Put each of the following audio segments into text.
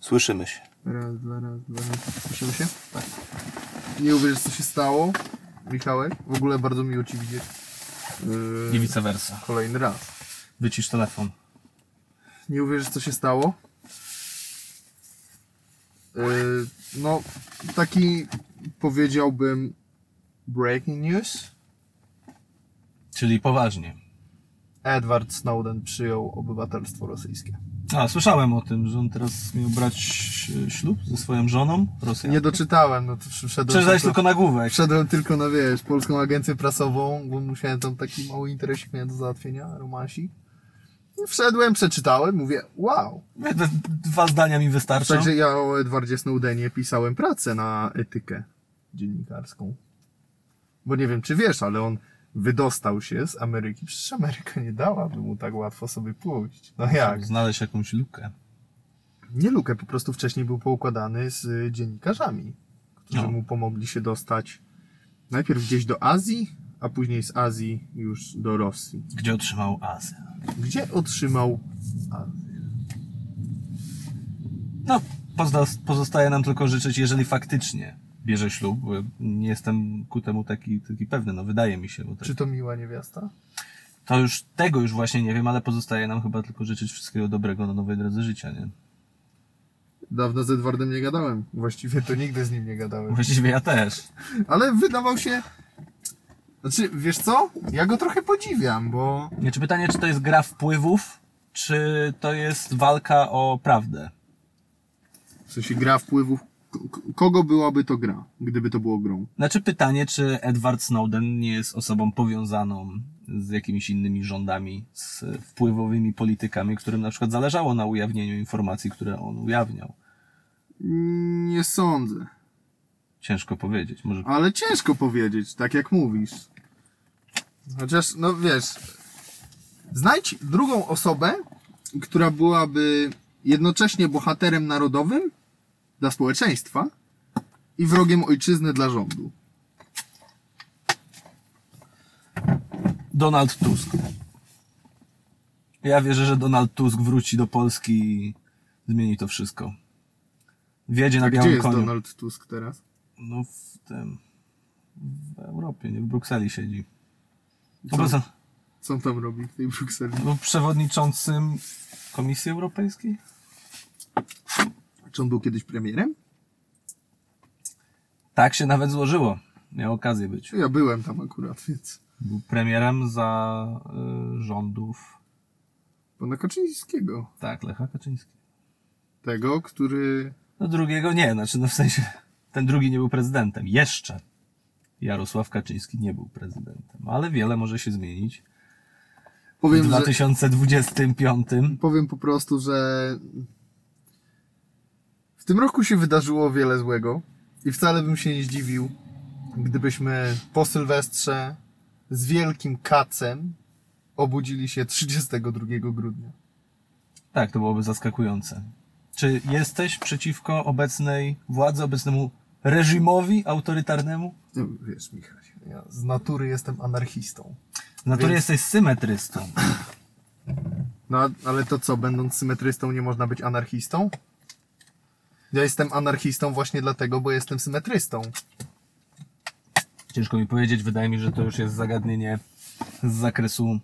Słyszymy się. Raz, dwa, raz, dwa, raz. Słyszymy się? Tak. Nie uwierzysz, co się stało, Michałek? W ogóle bardzo miło Ci widzieć. Yy, I vice versa. kolejny raz. Wycisz telefon. Nie uwierzysz, co się stało? Yy, no, taki powiedziałbym breaking news. Czyli poważnie. Edward Snowden przyjął obywatelstwo rosyjskie. A, słyszałem o tym, że on teraz miał brać e, ślub ze swoją żoną, Rosją. Nie doczytałem, no to wszedłem Przeczytałeś tylko, tylko nagłówek. wszedłem tylko na, wiesz, polską agencję prasową, bo musiałem tam taki mały interesik miałem do załatwienia, romansik. I Wszedłem, przeczytałem, mówię, wow. Dwa zdania mi wystarczą. Także ja o Edwardzie Snowdenie pisałem pracę na etykę dziennikarską. Bo nie wiem, czy wiesz, ale on wydostał się z Ameryki. Przecież Ameryka nie dałaby mu tak łatwo sobie pójść. No jak? Znaleźć jakąś lukę. Nie lukę, po prostu wcześniej był poukładany z dziennikarzami, którzy No. mu pomogli się dostać najpierw gdzieś do Azji, a później z Azji już do Rosji. Gdzie otrzymał azę. Gdzie otrzymał Azję? No, pozostaje nam tylko życzyć, jeżeli faktycznie bierze ślub, bo nie jestem ku temu taki, taki pewny, no wydaje mi się, bo tak. Czy to miła niewiasta? to już, tego już właśnie nie wiem, ale pozostaje nam chyba tylko życzyć wszystkiego dobrego na nowej drodze życia, nie? Dawno z Edwardem nie gadałem. Właściwie to nigdy z nim nie gadałem. Właściwie ja też. Ale wydawał się... Znaczy, wiesz co? Ja go trochę podziwiam, bo... Nie, czy pytanie, czy to jest gra wpływów, czy to jest walka o prawdę? W sensie gra wpływów... Kogo byłaby to gra, gdyby to było grą? Znaczy pytanie, czy Edward Snowden nie jest osobą powiązaną z jakimiś innymi rządami, z wpływowymi politykami, którym na przykład zależało na ujawnieniu informacji, które on ujawniał. Nie sądzę. Ciężko powiedzieć. Może Ale ciężko powiedzieć, tak jak mówisz. Chociaż, no wiesz, znajdź drugą osobę, która byłaby jednocześnie bohaterem narodowym dla społeczeństwa i wrogiem ojczyzny dla rządu. Donald Tusk. Ja wierzę, że Donald Tusk wróci do Polski i zmieni to wszystko. Wjedzie na A gdzie białym jest koniu. Donald Tusk teraz? No w tym... W Europie, nie? W Brukseli siedzi. Co? Obecnie- Co on tam robi w tej Brukseli? Był przewodniczącym Komisji Europejskiej? Czy on był kiedyś premierem? Tak się nawet złożyło. Miał okazję być. Ja byłem tam akurat, więc... Był premierem za y, rządów, Pana Kaczyńskiego. tak, Lecha Kaczyńskiego. Tego, który... No drugiego nie, znaczy no w sensie, ten drugi nie był prezydentem. Jeszcze Jarosław Kaczyński nie był prezydentem. Ale wiele może się zmienić. W Powiem, że... 2025 Powiem po prostu, że w tym roku się wydarzyło wiele złego i wcale bym się nie zdziwił, gdybyśmy po Sylwestrze z wielkim kacem obudzili się 32 grudnia. tak, to byłoby zaskakujące. Czy jesteś przeciwko obecnej władzy, obecnemu reżimowi autorytarnemu? No, wiesz, Michał, ja z natury jestem anarchistą. Z natury Więc- jesteś symetrystą. No, ale to co, będąc symetrystą nie można być anarchistą? Ja jestem anarchistą właśnie dlatego, bo jestem symetrystą. Ciężko mi powiedzieć, wydaje mi, że to już jest zagadnienie z zakresu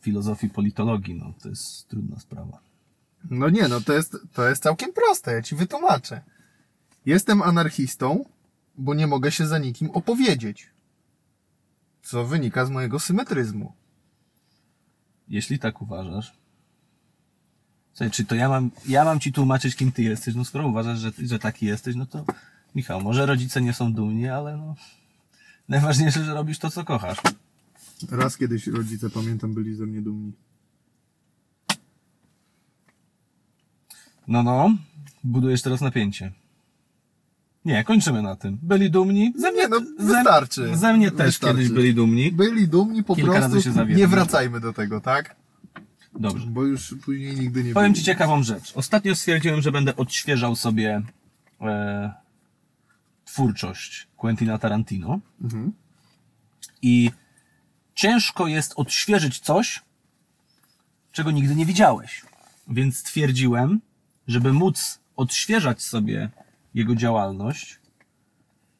filozofii, politologii. No, to jest trudna sprawa. No nie, no to jest, to jest całkiem proste, ja ci wytłumaczę. Jestem anarchistą, bo nie mogę się za nikim opowiedzieć. Co wynika z mojego symetryzmu. Jeśli tak uważasz. Słuchaj, czy to ja mam, ja mam ci tłumaczyć, kim ty jesteś? No skoro uważasz, że, że taki jesteś, no to Michał, może rodzice nie są dumni, ale no najważniejsze, że robisz to, co kochasz. Raz kiedyś rodzice, pamiętam, byli ze mnie dumni. No, no, budujesz teraz napięcie. Nie, kończymy na tym. Byli dumni? Ze mnie, Nie, no, ze, wystarczy. ze mnie też Wystarczy. kiedyś byli dumni. Byli dumni, po Kilka razy prostu się zawiedli. nie wracajmy do tego, tak? Dobrze. Bo już później nigdy nie Powiem. Ci ciekawą rzecz. Ostatnio stwierdziłem, że będę odświeżał sobie e, twórczość Quentina Tarantino. Mhm. I ciężko jest odświeżyć coś, czego nigdy nie widziałeś. Więc stwierdziłem, żeby móc odświeżać sobie jego działalność,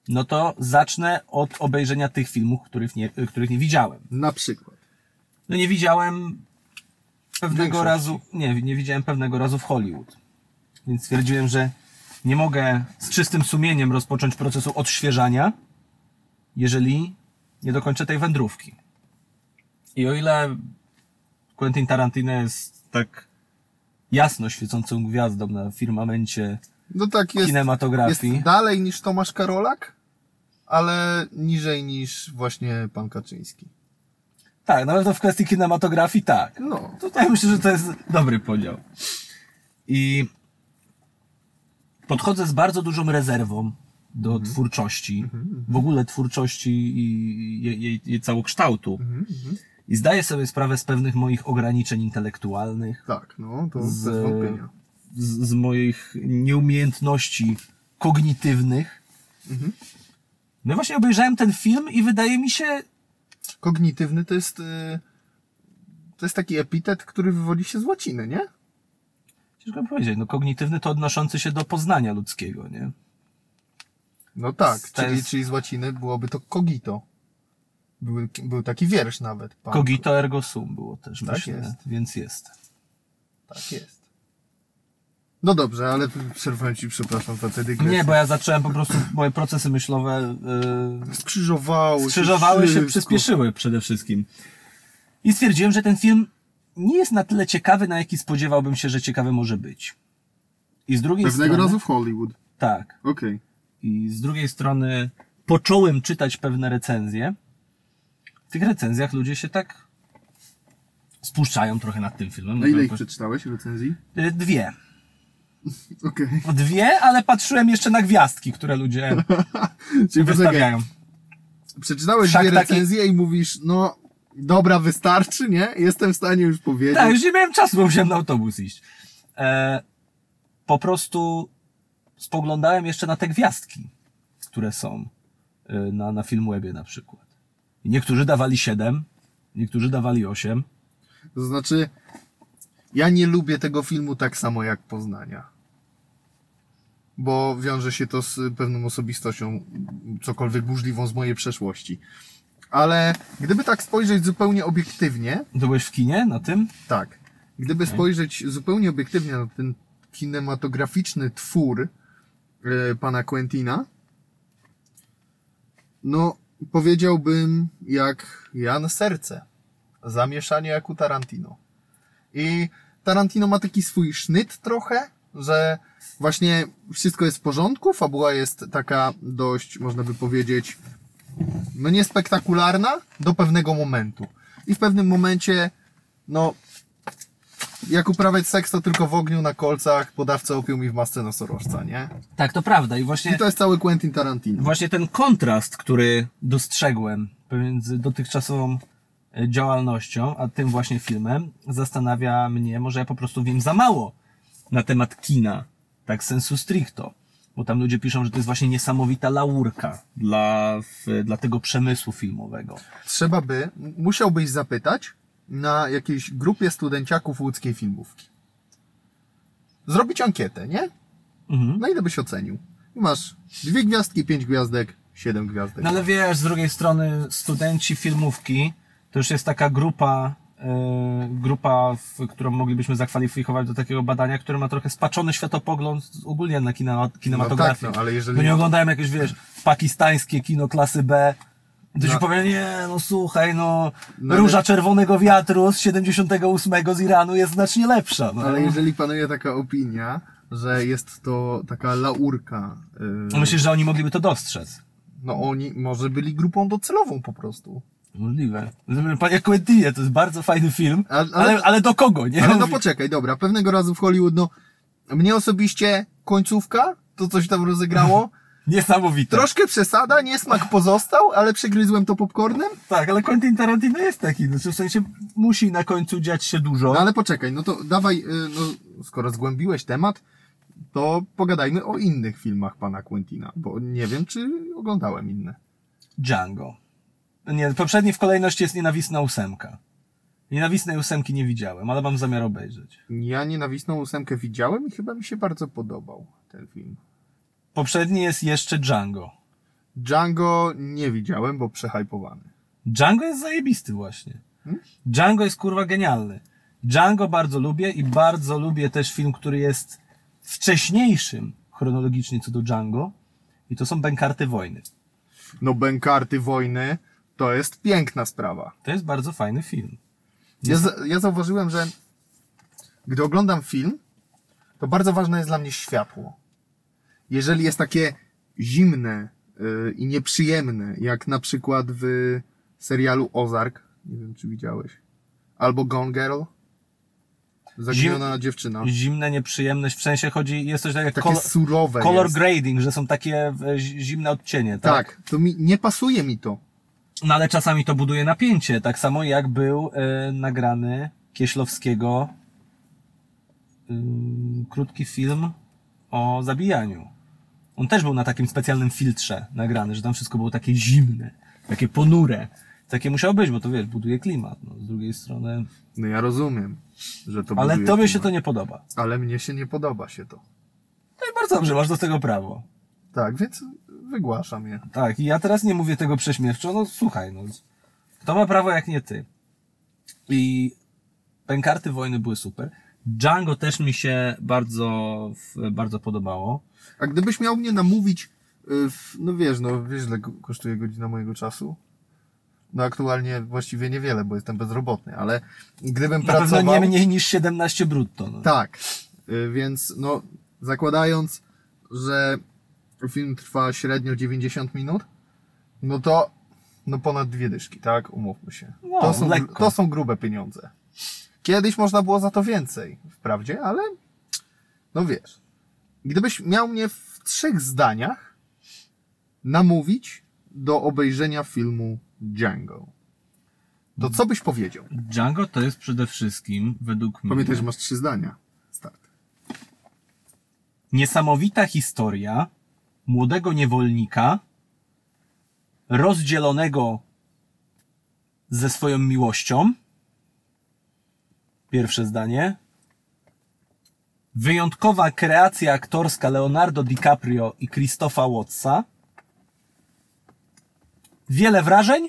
no to zacznę od obejrzenia tych filmów, których nie, których nie widziałem. Na przykład. No nie widziałem pewnego razu, nie, nie widziałem pewnego razu w Hollywood. Więc stwierdziłem, że nie mogę z czystym sumieniem rozpocząć procesu odświeżania, jeżeli nie dokończę tej wędrówki. I o ile Quentin Tarantino jest tak jasno świecącą gwiazdą na firmamencie No tak jest. kinematografii, Jest dalej niż Tomasz Karolak, ale niżej niż właśnie pan Kaczyński. Tak, na pewno w kwestii kinematografii tak. No. Tutaj myślę, że to jest dobry podział. I podchodzę z bardzo dużą rezerwą do twórczości, w ogóle twórczości i jej, jej, jej całokształtu. I zdaję sobie sprawę z pewnych moich ograniczeń intelektualnych, Tak, no to z, bez wątpienia. z, z moich nieumiejętności kognitywnych. No i właśnie obejrzałem ten film i wydaje mi się, Kognitywny to jest, y, to jest taki epitet, który wywodzi się z łaciny, nie? ciężko powiedzieć, no kognitywny to odnoszący się do poznania ludzkiego, nie? No tak, To czyli, jest- czyli z łaciny byłoby to cogito. Był, był taki wiersz nawet. Pan, Cogito ergo sum było też, Tak myślę, jest. więc jest. Tak jest. No dobrze, ale przerwałem ci, przepraszam za dygresje. Nie, bo ja zacząłem po prostu, moje procesy myślowe yy, Skrzyżowały się. skrzyżowały się, wszystko. przyspieszyły przede wszystkim. I stwierdziłem, że ten film nie jest na tyle ciekawy, na jaki spodziewałbym się, że ciekawy może być. I z drugiej Pewnego strony... razu w Hollywood. Tak. Okej. I z drugiej strony począłem czytać pewne recenzje. W tych recenzjach ludzie się tak spuszczają trochę nad tym filmem. A ile ich przeczytałeś recenzji? y, Dwie. Okej. Dwie, ale patrzyłem jeszcze na gwiazdki, które ludzie poczekaj, wystawiają. przeczytałeś Wszak dwie taki- recenzje i mówisz, no dobra, wystarczy, nie? Jestem w stanie już powiedzieć. Tak, już nie miałem czasu, bo musiałem na autobus iść. E, po prostu spoglądałem jeszcze na te gwiazdki, które są e, na, na Filmwebie na przykład. Niektórzy dawali 7, niektórzy dawali 8. To znaczy, ja nie lubię tego filmu tak samo jak Poznania. Bo wiąże się to z pewną osobistością, cokolwiek burzliwą z mojej przeszłości. Ale gdyby tak spojrzeć zupełnie obiektywnie, To byłeś w kinie na tym? tak, gdyby spojrzeć zupełnie obiektywnie na ten kinematograficzny twór e, pana Quentina, no powiedziałbym jak Jan Serce. Zamieszanie jak u Tarantino. I Tarantino ma taki swój sznyt trochę, że właśnie wszystko jest w porządku, fabuła jest taka dość, można by powiedzieć, no niespektakularna do pewnego momentu. I w pewnym momencie, no, jak uprawiać seks to tylko w ogniu, na kolcach, podawca opium i w masce nosorożca, nie? Tak, to prawda. I właśnie, I to jest cały Quentin Tarantino. właśnie ten kontrast, który dostrzegłem pomiędzy dotychczasową działalnością, a tym właśnie filmem, zastanawia mnie, może ja po prostu wiem za mało na temat kina, tak sensu stricto. Bo tam ludzie piszą, że to jest właśnie niesamowita laurka dla, w, dla tego przemysłu filmowego. Trzeba by, musiałbyś zapytać na jakiejś grupie studenciaków łódzkiej filmówki. Zrobić ankietę, nie? Mhm. No ile byś ocenił? Masz dwie gwiazdki, pięć gwiazdek, siedem gwiazdek. No ale wiesz, z drugiej strony studenci filmówki to już jest taka grupa, e, grupa, w, którą moglibyśmy zakwalifikować do takiego badania, które ma trochę spaczony światopogląd ogólnie na kina, kinematografię. No tak, no, ale jeżeli- Bo nie oglądałem jakieś, wiesz, pakistańskie kino klasy B, to No. powie, nie, no słuchaj, no, No, Róża ale- Czerwonego Wiatru z 78 z Iranu jest znacznie lepsza. No. Ale jeżeli panuje taka opinia, że jest to taka laurka, yy, Myślisz, że oni mogliby to dostrzec? no oni może byli grupą docelową po prostu. Możliwe. Panie Quentinie, to jest bardzo fajny film, ale- ale, ale do kogo, nie? Ale no poczekaj, dobra, pewnego razu w Hollywood, no mnie osobiście końcówka, to coś tam rozegrało, Niesamowite. troszkę przesada, niesmak pozostał, ale przegryzłem to popcornem. Tak, ale Quentin Tarantino jest taki, no, w sensie musi na końcu dziać się dużo. No ale poczekaj, no to dawaj, y, no skoro zgłębiłeś temat, to pogadajmy o innych filmach pana Quentina, bo nie wiem, czy oglądałem inne. Django. Nie, poprzedni w kolejności jest Nienawistna ósemka. Nienawistnej ósemki nie widziałem, ale mam zamiar obejrzeć. Ja nienawistną ósemkę widziałem i chyba mi się bardzo podobał ten film. Poprzedni jest jeszcze Django. Django nie widziałem, bo przehypowany. Django jest zajebisty właśnie. Hmm? Django jest kurwa genialny. Django bardzo lubię i bardzo lubię też film, który jest wcześniejszym chronologicznie co do Django. I to są Bękarty Wojny. No, Bękarty Wojny to jest piękna sprawa. To jest bardzo fajny film. Ja, ja zauważyłem, że gdy oglądam film, to bardzo ważne jest dla mnie światło. Jeżeli jest takie zimne yy, i nieprzyjemne, jak na przykład w serialu Ozark, nie wiem czy widziałeś, albo Gone Girl, zaginiona dziewczyna. Zimne, nieprzyjemność, w sensie chodzi, jest coś takiego jak Takie kolor, surowe color jest. grading, że są takie e, zi- zimne odcienie, tak? Tak, to mi, nie pasuje mi to. No ale czasami to buduje napięcie, tak samo jak był e, nagrany Kieślowskiego ym, krótki film o zabijaniu. On też był na takim specjalnym filtrze nagrany, że tam wszystko było takie zimne, takie ponure. Takie musiało być, bo to wiesz, buduje klimat. No, z drugiej strony. No ja rozumiem, że to Ale tobie się klimat. to nie podoba. Ale mnie się nie podoba się to. No i bardzo dobrze, masz do tego prawo. Tak, więc wygłaszam je. Tak, i ja teraz nie mówię tego prześmiewczo, no słuchaj, no. Kto ma prawo jak nie ty? I pękarty wojny były super. Django też mi się bardzo, bardzo podobało. A gdybyś miał mnie namówić, y, no wiesz, no wiesz, ile ko- kosztuje godzina mojego czasu? No aktualnie właściwie niewiele, bo jestem bezrobotny, ale gdybym Na pewno pracował... nie mniej niż 17 brutto. No. Tak, y, więc no zakładając, że film trwa średnio 90 minut, no to no ponad dwie dyszki, tak? Umówmy się. No, to, są, lekko. to są grube pieniądze. Kiedyś można było za to więcej, wprawdzie, ale no wiesz, gdybyś miał mnie w trzech zdaniach namówić do obejrzenia filmu Django, to co byś powiedział? Django to jest przede wszystkim, według mnie, Pamiętaj, że masz trzy zdania. Start. niesamowita historia młodego niewolnika rozdzielonego ze swoją miłością. Pierwsze zdanie. Wyjątkowa kreacja aktorska Leonardo DiCaprio i Christopha Wattsa. Wiele wrażeń.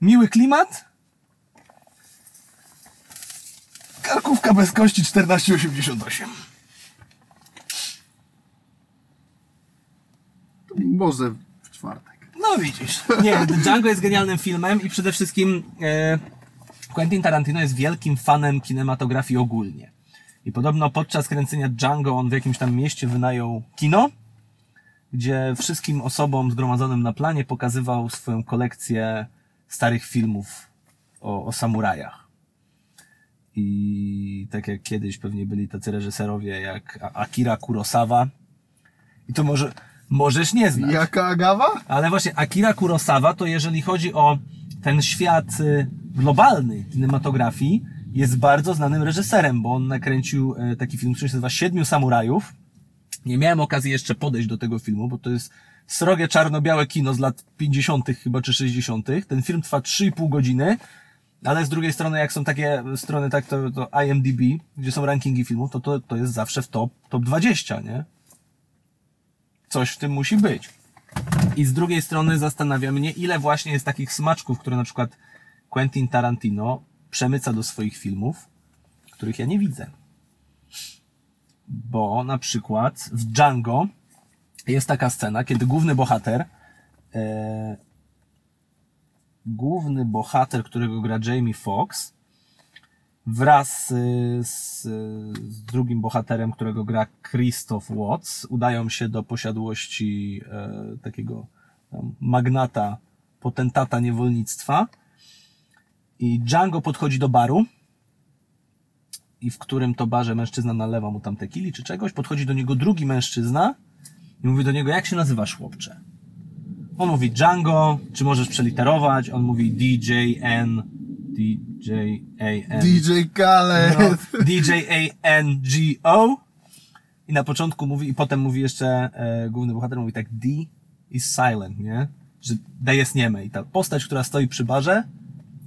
Miły klimat. Karkówka bez kości 14,88. Może w czwartek. No widzisz. Nie, Django jest genialnym filmem i przede wszystkim e, Quentin Tarantino jest wielkim fanem kinematografii ogólnie. I podobno podczas kręcenia Django on w jakimś tam mieście wynajął kino, gdzie wszystkim osobom zgromadzonym na planie pokazywał swoją kolekcję starych filmów o, o samurajach. I tak jak kiedyś pewnie byli tacy reżyserowie jak Akira Kurosawa. I to może, możesz nie znać. Jaka agawa? Ale właśnie Akira Kurosawa to jeżeli chodzi o ten świat y, globalny kinematografii, jest bardzo znanym reżyserem, bo on nakręcił e, taki film, który się nazywa Siedmiu Samurajów. Nie miałem okazji jeszcze podejść do tego filmu, bo to jest srogie czarno-białe kino z lat 50. chyba czy 60. Ten film trwa 3,5 godziny, ale z drugiej strony, jak są takie strony, tak to, to IMDb, gdzie są rankingi filmów, to, to to jest zawsze w top, top 20, nie? Coś w tym musi być. I z drugiej strony zastanawia mnie, ile właśnie jest takich smaczków, które na przykład Quentin Tarantino przemyca do swoich filmów, których ja nie widzę. Bo na przykład w Django jest taka scena, kiedy główny bohater, e, główny bohater, którego gra Jamie Foxx, wraz y, z, z drugim bohaterem, którego gra Christoph Watts, udają się do posiadłości e, takiego tam, magnata, potentata niewolnictwa. I Django podchodzi do baru, i w którym to barze mężczyzna nalewa mu tam tequili czy czegoś, podchodzi do niego drugi mężczyzna i mówi do niego, jak się nazywasz chłopcze? On mówi Django, czy możesz przeliterować? On mówi DJN, DJAN. DJ Khaled. No, D-J-A-N-G-O. I na początku mówi, i potem mówi jeszcze, e, główny bohater mówi tak, D is silent, nie? Że D jest nieme. I ta postać, która stoi przy barze,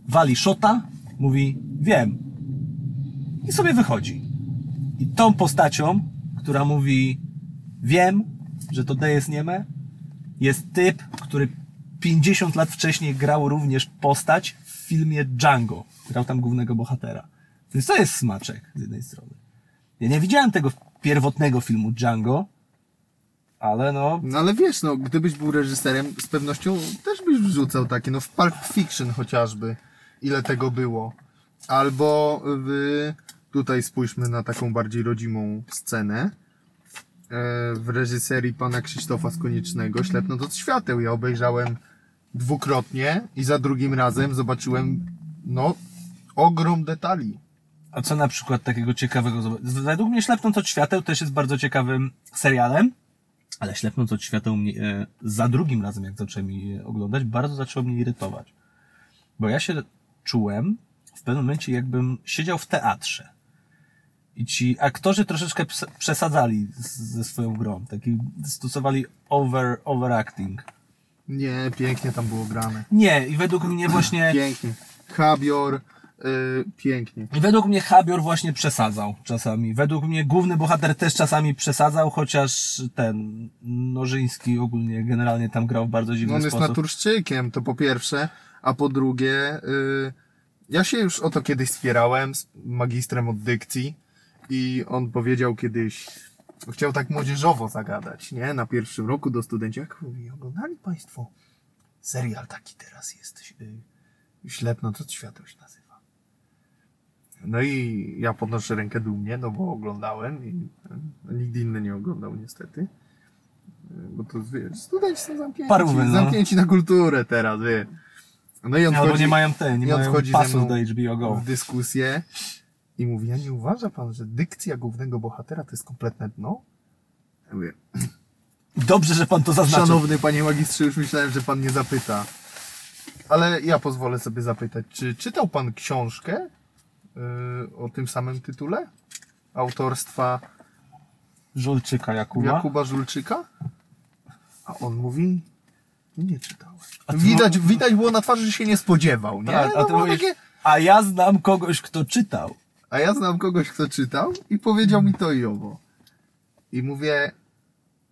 wali szota, mówi wiem i sobie wychodzi. I tą postacią, która mówi wiem, że to D jest nieme, jest typ, który 50 lat wcześniej grał również postać filmie Django. Grał tam głównego bohatera. Więc to jest smaczek z jednej strony. Ja nie widziałem tego pierwotnego filmu Django, ale no, No ale wiesz, no, gdybyś był reżyserem, z pewnością też byś wrzucał takie, no w Pulp Fiction chociażby, ile tego było. Albo w, tutaj spójrzmy na taką bardziej rodzimą scenę, e, w reżyserii pana Krzysztofa Skoniecznego, Ślepnąc od świateł. Ja obejrzałem dwukrotnie i za drugim razem zobaczyłem, no, ogrom detali. A co na przykład takiego ciekawego? Według mnie Ślepnąc od świateł też jest bardzo ciekawym serialem, ale Ślepnąc od świateł mnie, e, za drugim razem, jak zacząłem je oglądać, bardzo zaczęło mnie irytować. Bo ja się czułem w pewnym momencie, jakbym siedział w teatrze. I ci aktorzy troszeczkę przesadzali ze swoją grą. Taki stosowali over, overacting. Nie, pięknie tam było grane. Nie, i według mnie właśnie... Pięknie. Habior, y, pięknie. I według mnie Habior właśnie przesadzał czasami. Według mnie główny bohater też czasami przesadzał, chociaż ten Nożyński ogólnie generalnie tam grał w bardzo dziwny No on jest sposób. naturszczykiem, to po pierwsze, a po drugie, y, ja się już o to kiedyś spierałem z magistrem od dykcji i on powiedział kiedyś, chciał tak młodzieżowo zagadać, nie? Na pierwszym roku do studenci, jak mówi, oglądali Państwo serial taki teraz jest, y, Ślepnąc od światła się nazywa. No i ja podnoszę rękę dumnie, no bo oglądałem i y, nikt inny nie oglądał niestety. Y, Bo to wiesz, studenci są zamknięci, no. zamknięci na kulturę teraz, wie. No i on Albo wchodzi, nie mają te, nie mają pasów do HBO Go. w dyskusję i mówi, a nie uważa pan, że dykcja głównego bohatera to jest kompletne dno? Ja mówię, Dobrze, że pan to zaznaczył. Szanowny panie magistrze, już myślałem, że pan nie zapyta. Ale ja pozwolę sobie zapytać, czy czytał pan książkę yy, o tym samym tytule? Autorstwa Żulczyka Jakuba. Jakuba Żulczyka? A on mówi, nie czytałem. Ty Widać, widać było na twarzy, że się nie spodziewał, nie? Tak, a, No, było mówisz, takie... a ja znam kogoś, kto czytał. A ja znam kogoś, kto czytał i powiedział mi to i owo. I mówię,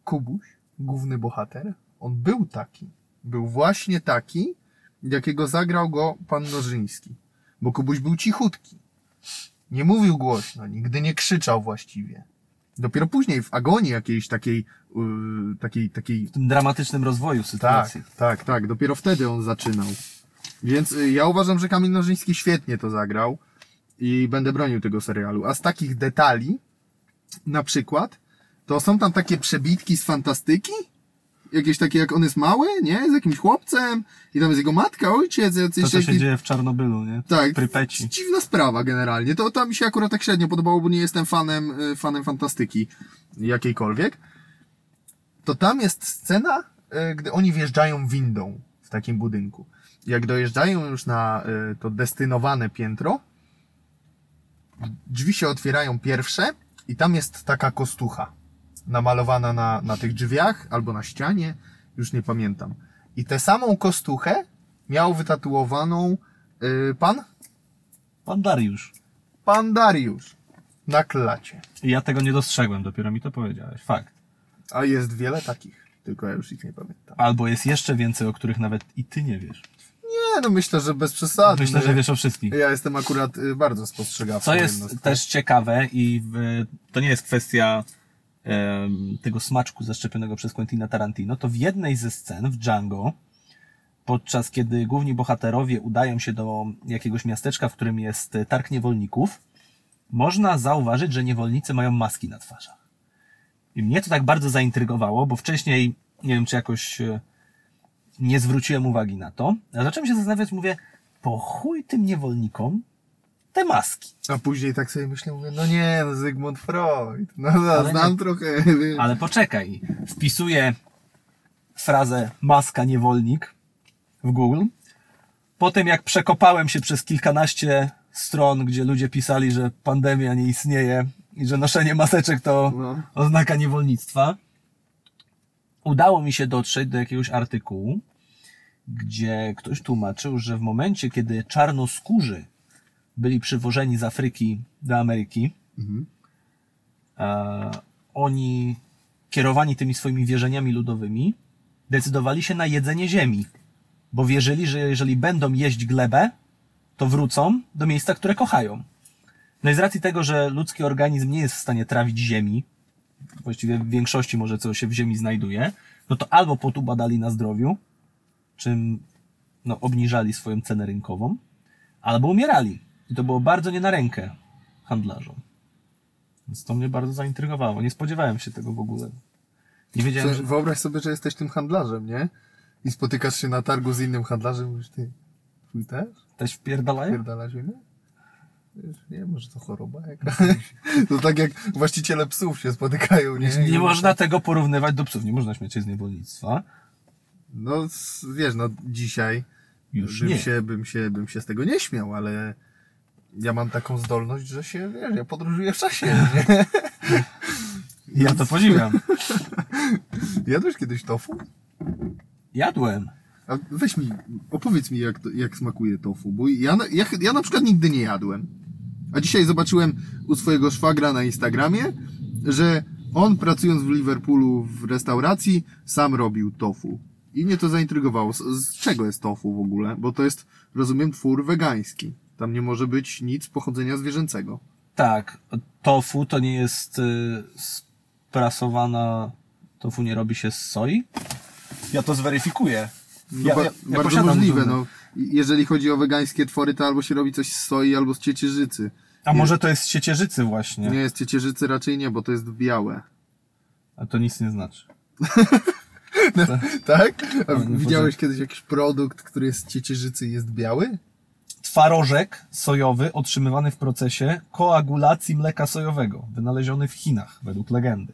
Kubuś, główny bohater, on był taki. Był właśnie taki, jakiego zagrał go pan Nożyński. Bo Kubuś był cichutki. Nie mówił głośno, nigdy nie krzyczał właściwie. Dopiero później w agonii jakiejś takiej, yy, takiej, takiej W tym dramatycznym rozwoju tak, sytuacji. tak, tak. Dopiero wtedy on zaczynał. Więc y, ja uważam, że Kamil Nożyński świetnie to zagrał i będę bronił tego serialu. A z takich detali, na przykład, to są tam takie przebitki z fantastyki? Jakieś takie, jak on jest mały, nie? Z jakimś chłopcem i tam jest jego matka, ojciec, jacyś To, co się taki- dzieje w Czarnobylu, nie? tak, W Prypeci. dziwna sprawa generalnie. To, to mi się akurat tak średnio podobało, bo nie jestem fanem, y, fanem fantastyki jakiejkolwiek. To tam jest scena, y, gdy oni wjeżdżają windą w takim budynku. Jak dojeżdżają już na y, to destynowane piętro, drzwi się otwierają pierwsze i tam jest taka kostucha namalowana na, na tych drzwiach albo na ścianie, już nie pamiętam. I tę samą kostuchę miał wytatuowaną y, pan? Pan Dariusz. Pan Dariusz. Na klacie. I ja tego nie dostrzegłem, dopiero mi to powiedziałeś. Fakt. A jest wiele takich, tylko ja już ich nie pamiętam. Albo jest jeszcze więcej, o których nawet i ty nie wiesz. Nie, no myślę, że bez przesady. Myślę, że wiesz o wszystkich. Ja jestem akurat y, bardzo spostrzegawczy. Co jest też ciekawe i w, to nie jest kwestia em, tego smaczku zaszczepionego przez Quentina Tarantino, to w jednej ze scen w Django, podczas kiedy główni bohaterowie udają się do jakiegoś miasteczka, w którym jest e, targ niewolników, można zauważyć, że niewolnicy mają maski na twarzach. I mnie to tak bardzo zaintrygowało, bo wcześniej, nie wiem, czy jakoś e, nie zwróciłem uwagi na to, a zacząłem się zastanawiać, mówię, po chuj tym niewolnikom te maski. A później tak sobie myślę, mówię, no nie, no Zygmunt Freud. No, Ale znam nie. trochę. Ale poczekaj, wpisuję frazę maska niewolnik w Google. Potem jak przekopałem się przez kilkanaście stron, gdzie ludzie pisali, że pandemia nie istnieje i że noszenie maseczek to No. oznaka niewolnictwa, udało mi się dotrzeć do jakiegoś artykułu, gdzie ktoś tłumaczył, że w momencie, kiedy czarnoskórzy byli przywożeni z Afryki do Ameryki, e, oni kierowani tymi swoimi wierzeniami ludowymi, decydowali się na jedzenie ziemi, bo wierzyli, że jeżeli będą jeść glebę, to wrócą do miejsca, które kochają. No i z racji tego, że ludzki organizm nie jest w stanie trawić ziemi, właściwie w większości może co się w ziemi znajduje, no to albo potubadali na zdrowiu, czym no, obniżali swoją cenę rynkową, albo umierali. I to było bardzo nie na rękę handlarzom. Więc to mnie bardzo zaintrygowało. Nie spodziewałem się tego w ogóle. Nie wiedziałem, Że, że... wyobraź sobie, że jesteś tym handlarzem, nie? I spotykasz się na targu z innym handlarzem i mówisz, ty, twój też? Też wpierdalają? Pierdala ziemię? Wiesz, Nie, może to choroba jakaś. To tak jak właściciele psów się spotykają, nie? Nie, I- można tego porównywać do psów. Nie można śmiać się z niewolnictwa. No, wiesz, no dzisiaj Już bym nie. się, bym się, bym się z tego nie śmiał, ale ja mam taką zdolność, że się, wiesz, ja podróżuję w czasie, nie? Ja to podziwiam. Jadłeś kiedyś tofu? Jadłem. A weź mi, opowiedz mi, jak, to, jak smakuje tofu, bo ja, ja, ja na przykład nigdy nie jadłem. A dzisiaj zobaczyłem u swojego szwagra na Instagramie, że on pracując w Liverpoolu w restauracji sam robił tofu. I mnie to zaintrygowało. Z, z czego jest tofu w ogóle? Bo to jest, rozumiem, twór wegański. Tam nie może być nic pochodzenia zwierzęcego. Tak, tofu to nie jest y, sprasowana. Tofu nie robi się z soi? Ja to zweryfikuję. No, Ja- ba- ja- ja bardzo możliwe, no. Jeżeli chodzi o wegańskie twory, to albo się robi coś z soi, albo z ciecierzycy. A może to jest z ciecierzycy właśnie? Nie jest ciecierzycy raczej nie, bo to jest białe. A to nic nie znaczy. Tak? A widziałeś kiedyś jakiś produkt, który jest z ciecierzycy i jest biały? Twarożek sojowy otrzymywany w procesie koagulacji mleka sojowego, wynaleziony w Chinach, według legendy.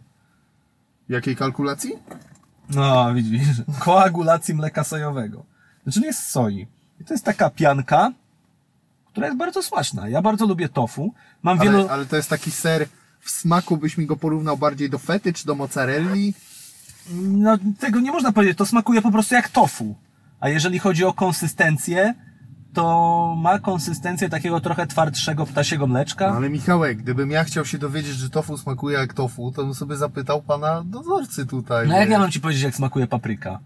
Jakiej kalkulacji? No, widzisz, koagulacji mleka sojowego. Czyli jest z soi. I to jest taka pianka, która jest bardzo smaczna. Ja bardzo lubię tofu. Mam Ale, wielu... ale to jest taki ser, w smaku byś mi go porównał bardziej do fety czy do mozzarelli? No, tego nie można powiedzieć. To smakuje po prostu jak tofu. A jeżeli chodzi o konsystencję, to ma konsystencję takiego trochę twardszego ptasiego mleczka. No, ale Michałek, gdybym ja chciał się dowiedzieć, że tofu smakuje jak tofu, to bym sobie zapytał pana dozorcy tutaj. No jak ja mam ci powiedzieć, jak smakuje papryka?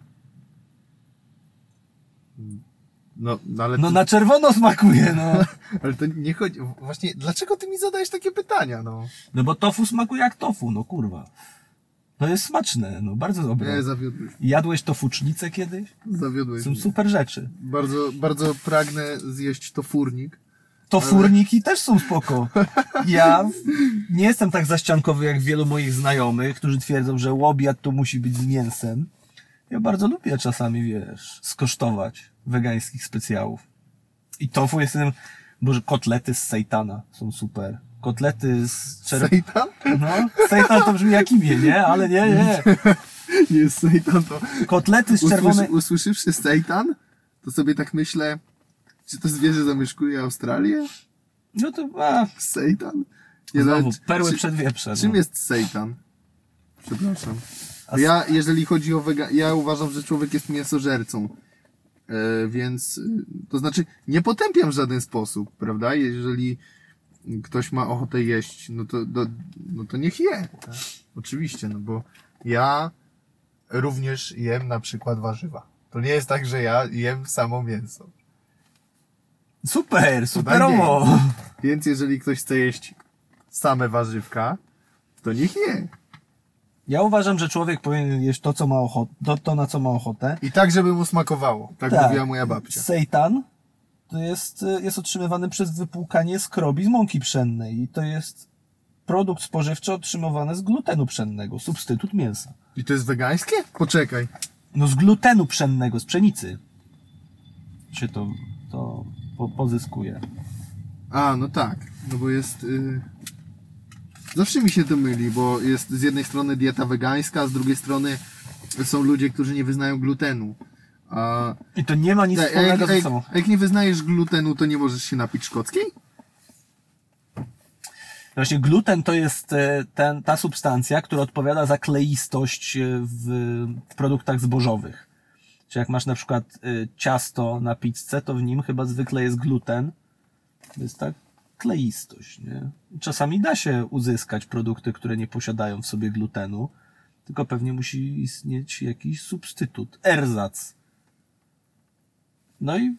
No, no ale, No to, na czerwono smakuje, no. ale to nie chodzi... Właśnie, dlaczego ty mi zadajesz takie pytania, no? No bo tofu smakuje jak tofu, no kurwa. To jest smaczne, no bardzo dobre. Nie, zawiodłeś, Jadłeś tofucznicę kiedyś? zawiodłeś Są mnie. super rzeczy. Bardzo, bardzo pragnę zjeść to furnik. To furniki też są spoko. Ja nie jestem tak zaściankowy jak wielu moich znajomych, którzy twierdzą, że łobiad to musi być z mięsem. Ja bardzo lubię czasami, wiesz, skosztować wegańskich specjałów. I tofu jestem, boże, kotlety z sejtana są super. Kotlety z czerw... Sejtan? No, sejtan to brzmi jak imię, nie? Ale nie, nie. Nie jest sejtan, to... Kotlety z czerwonej... Usłyszy, usłyszywszy sejtan, to sobie tak myślę, czy to zwierzę zamieszkuje Australię? No to, a, Sejtan? Nie, znowu, ale czy- perły czy- przed wieprze. Czym no. jest sejtan? Przepraszam. A Ja, jeżeli chodzi o wega... ja uważam, że człowiek jest mięsożercą. E, więc, y, to znaczy, nie potępiam w żaden sposób, prawda? Jeżeli ktoś ma ochotę jeść, no to, do, no to niech je. Tak? Oczywiście, no bo ja również jem na przykład warzywa. To nie jest tak, że ja jem samo mięso. Super, superowo. Więc jeżeli ktoś chce jeść same warzywka, to niech je. Ja uważam, że człowiek powinien jeść to, co ma ochotę, to, to na co ma ochotę. I tak, żeby mu smakowało. Tak, mówiła moja babcia. Seitan jest, jest otrzymywany przez wypłukanie skrobi z mąki pszennej i to jest produkt spożywczy otrzymywany z glutenu pszennego, substytut mięsa. I to jest wegańskie? Poczekaj. No z glutenu pszennego, z pszenicy się to, to po, pozyskuje. A, no tak. No bo jest... Y... Zawsze mi się to myli, bo jest z jednej strony dieta wegańska, a z drugiej strony są ludzie, którzy nie wyznają glutenu. A I to nie ma nic a jak, wspólnego a ze jak, sobą. a jak nie wyznajesz glutenu, to nie możesz się napić szkockiej? Właśnie gluten to jest e, ten, ta substancja, która odpowiada za kleistość e, w, w produktach zbożowych. Czy jak masz na przykład y, ciasto na pizzę, to w nim chyba zwykle jest gluten. To jest tak kleistość, nie? Czasami da się uzyskać produkty, które nie posiadają w sobie glutenu, tylko pewnie musi istnieć jakiś substytut, erzac. No i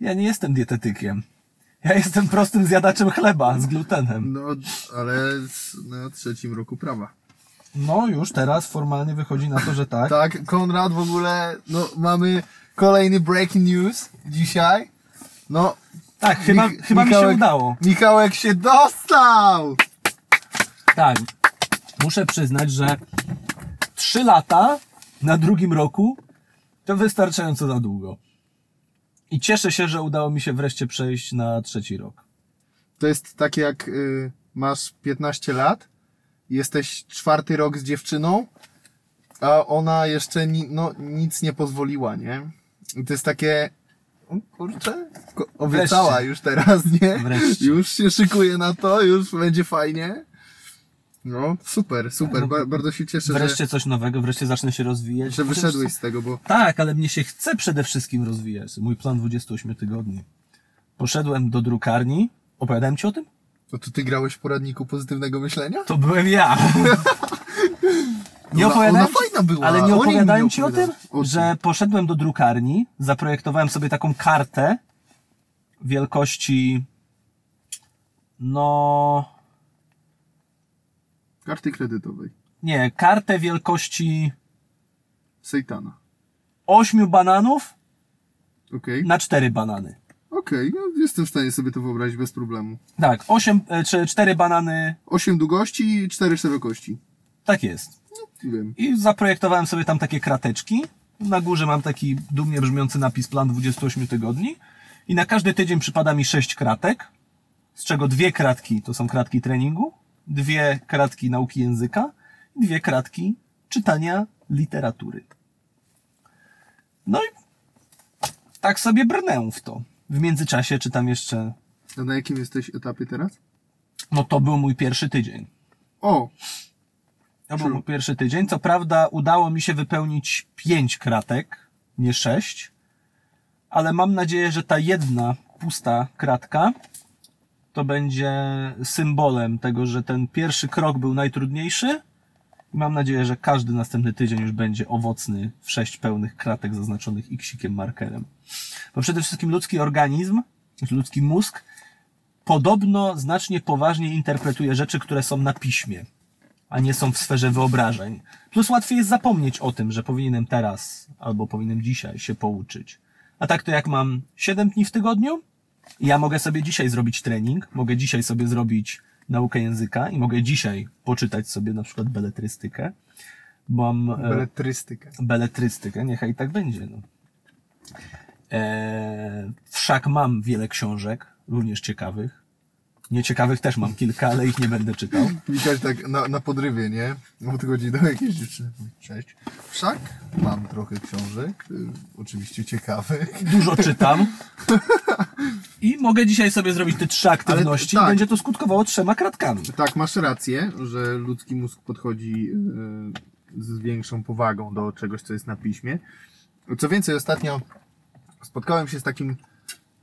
ja nie jestem dietetykiem. Ja jestem prostym zjadaczem chleba z glutenem. No, ale na trzecim roku prawa. No już teraz formalnie wychodzi na to, że tak. Tak, Konrad w ogóle, no mamy kolejny breaking news dzisiaj. No, Tak, chyba, Mich- chyba mi się Michałek- udało. Michałek się dostał! Tak. Muszę przyznać, że trzy lata na drugim roku to wystarczająco za długo. I cieszę się, że udało mi się wreszcie przejść na trzeci rok. To jest tak jak y, masz 15 lat, jesteś czwarty rok z dziewczyną, a ona jeszcze ni, no, nic nie pozwoliła, nie? I to jest takie, o kurczę, obiecała Wreszcie. już teraz, nie? Wreszcie. Już się szykuje na to, już będzie fajnie. No, super, super, ba, bardzo się cieszę, Wreszcie coś nowego, wreszcie zacznę się rozwijać. że, że wyszedłeś z tego, bo Tak, ale mnie się chce przede wszystkim rozwijać. Mój plan 28 tygodni. Poszedłem do drukarni. Opowiadałem ci o tym? to, to ty grałeś w poradniku pozytywnego myślenia? To byłem ja. Nie opowiadałem ona fajna była, ale nie opowiadałem ci o tym. O że poszedłem do drukarni, zaprojektowałem sobie taką kartę wielkości no Karty kredytowej. nie, kartę wielkości Sejtana. 8 bananów Okej. na 4 banany. Okej, no jestem w stanie sobie to wyobrazić bez problemu. Tak, 8 e, czy 4 banany, 8 długości i 4 szerokości. tak jest. Wiem. I zaprojektowałem sobie tam takie krateczki. Na górze mam taki dumnie brzmiący napis plan 28 tygodni. I na każdy tydzień przypada mi 6 kratek, z czego dwie kratki to są kratki treningu, dwie kratki nauki języka dwie kratki czytania literatury. No i tak sobie brnę w to. W międzyczasie czytam jeszcze. A na jakim jesteś etapie teraz? No to był mój pierwszy tydzień. O, To był mój pierwszy tydzień. Co prawda udało mi się wypełnić pięć kratek, nie sześć, ale mam nadzieję, że ta jedna pusta kratka to będzie symbolem tego, że ten pierwszy krok był najtrudniejszy i mam nadzieję, że każdy następny tydzień już będzie owocny w sześć pełnych kratek zaznaczonych xikiem markerem. Bo przede wszystkim ludzki organizm, ludzki mózg podobno znacznie poważniej interpretuje rzeczy, które są na piśmie a nie są w sferze wyobrażeń. Plus łatwiej jest zapomnieć o tym, że powinienem teraz albo powinienem dzisiaj się pouczyć. A tak to jak mam 7 dni w tygodniu ja mogę sobie dzisiaj zrobić trening, mogę dzisiaj sobie zrobić naukę języka i mogę dzisiaj poczytać sobie na przykład beletrystykę, bo mam e, beletrystykę. beletrystykę, niechaj tak będzie. No. E, wszak mam wiele książek, również ciekawych. Nieciekawych też mam kilka, ale ich nie będę czytał. Witać tak na, na podrywie, nie? No podchodzi do jakiejś dziewczyny. Cześć. Wszak mam trochę książek, y, oczywiście ciekawych. dużo czytam. I mogę dzisiaj sobie zrobić te trzy aktywności tak. i będzie to skutkowało trzema kratkami. Tak, masz rację, że ludzki mózg podchodzi y, z większą powagą do czegoś, co jest na piśmie. Co więcej, ostatnio spotkałem się z takim